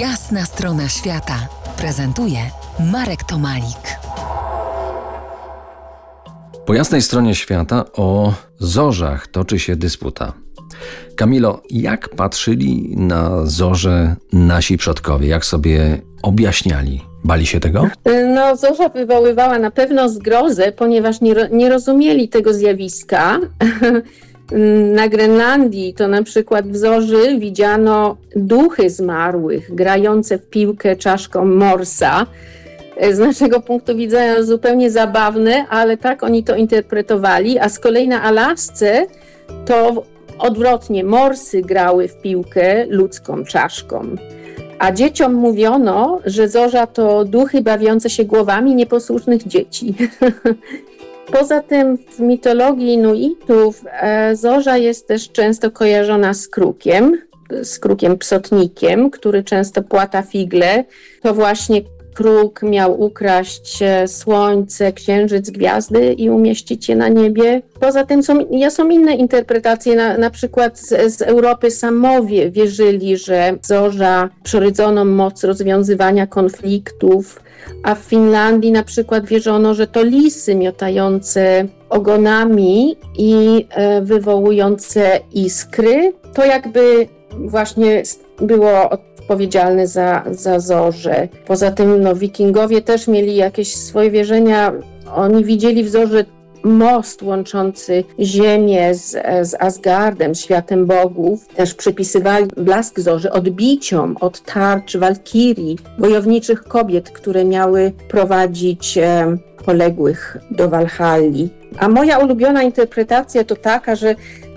Jasna strona świata prezentuje Marek Tomalik. Po jasnej stronie świata o zorzach toczy się dysputa. Kamilo, jak patrzyli na zorze nasi przodkowie? Jak sobie objaśniali? Bali się tego? No, zorza wywoływała na pewno zgrozę, ponieważ nie, nie rozumieli tego zjawiska. Na Grenlandii to na przykład w zorzy widziano duchy zmarłych grające w piłkę czaszką morsa. Z naszego punktu widzenia zupełnie zabawne, ale tak oni to interpretowali. A z kolei na Alasce to odwrotnie, morsy grały w piłkę ludzką czaszką. A dzieciom mówiono, że zorza to duchy bawiące się głowami nieposłusznych dzieci. Poza tym w mitologii Inuitów e, zorza jest też często kojarzona z krukiem, z krukiem psotnikiem, który często płata figle. To właśnie kruk miał ukraść e, słońce, księżyc, gwiazdy i umieścić je na niebie. Poza tym są, są inne interpretacje, na, na przykład z, z Europy Samowie wierzyli, że zorza przyrydzoną moc rozwiązywania konfliktów, a w Finlandii na przykład wierzono, że to lisy miotające ogonami i e, wywołujące iskry, to jakby właśnie było odpowiedzialne za, za zorze. Poza tym no, wikingowie też mieli jakieś swoje wierzenia. Oni widzieli w zorze most łączący Ziemię z, z Asgardem, światem bogów. Też przypisywali blask zorzy odbiciom od tarcz walkirii, wojowniczych kobiet, które miały prowadzić e, poległych do Walhalli. A moja ulubiona interpretacja to taka, że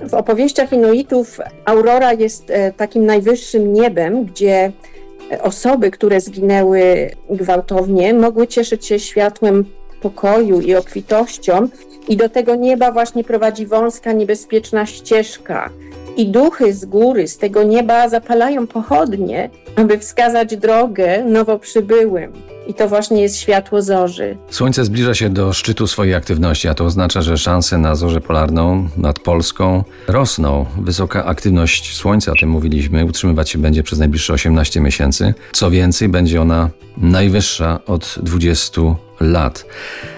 w opowieściach Inuitów aurora jest e, takim najwyższym niebem, gdzie osoby, które zginęły gwałtownie, mogły cieszyć się światłem pokoju i obfitością, i do tego nieba właśnie prowadzi wąska, niebezpieczna ścieżka. I duchy z góry, z tego nieba zapalają pochodnie, aby wskazać drogę nowo przybyłym. I to właśnie jest światło zorzy. Słońce zbliża się do szczytu swojej aktywności, a to oznacza, że szanse na zorzę polarną nad Polską rosną. Wysoka aktywność Słońca, o tym mówiliśmy, utrzymywać się będzie przez najbliższe 18 miesięcy. Co więcej, będzie ona najwyższa od 20 lat.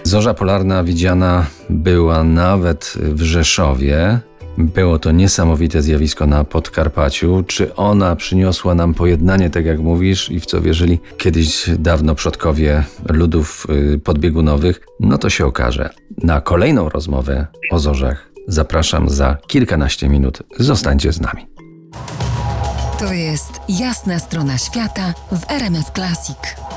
Zorza polarna widziana była nawet w Rzeszowie. Było to niesamowite zjawisko na Podkarpaciu. Czy ona przyniosła nam pojednanie, tak jak mówisz, i w co wierzyli kiedyś dawno przodkowie ludów y, podbiegunowych? No to się okaże. Na kolejną rozmowę o zorzach zapraszam za kilkanaście minut. Zostańcie z nami. To jest jasna strona świata w RMS Classic.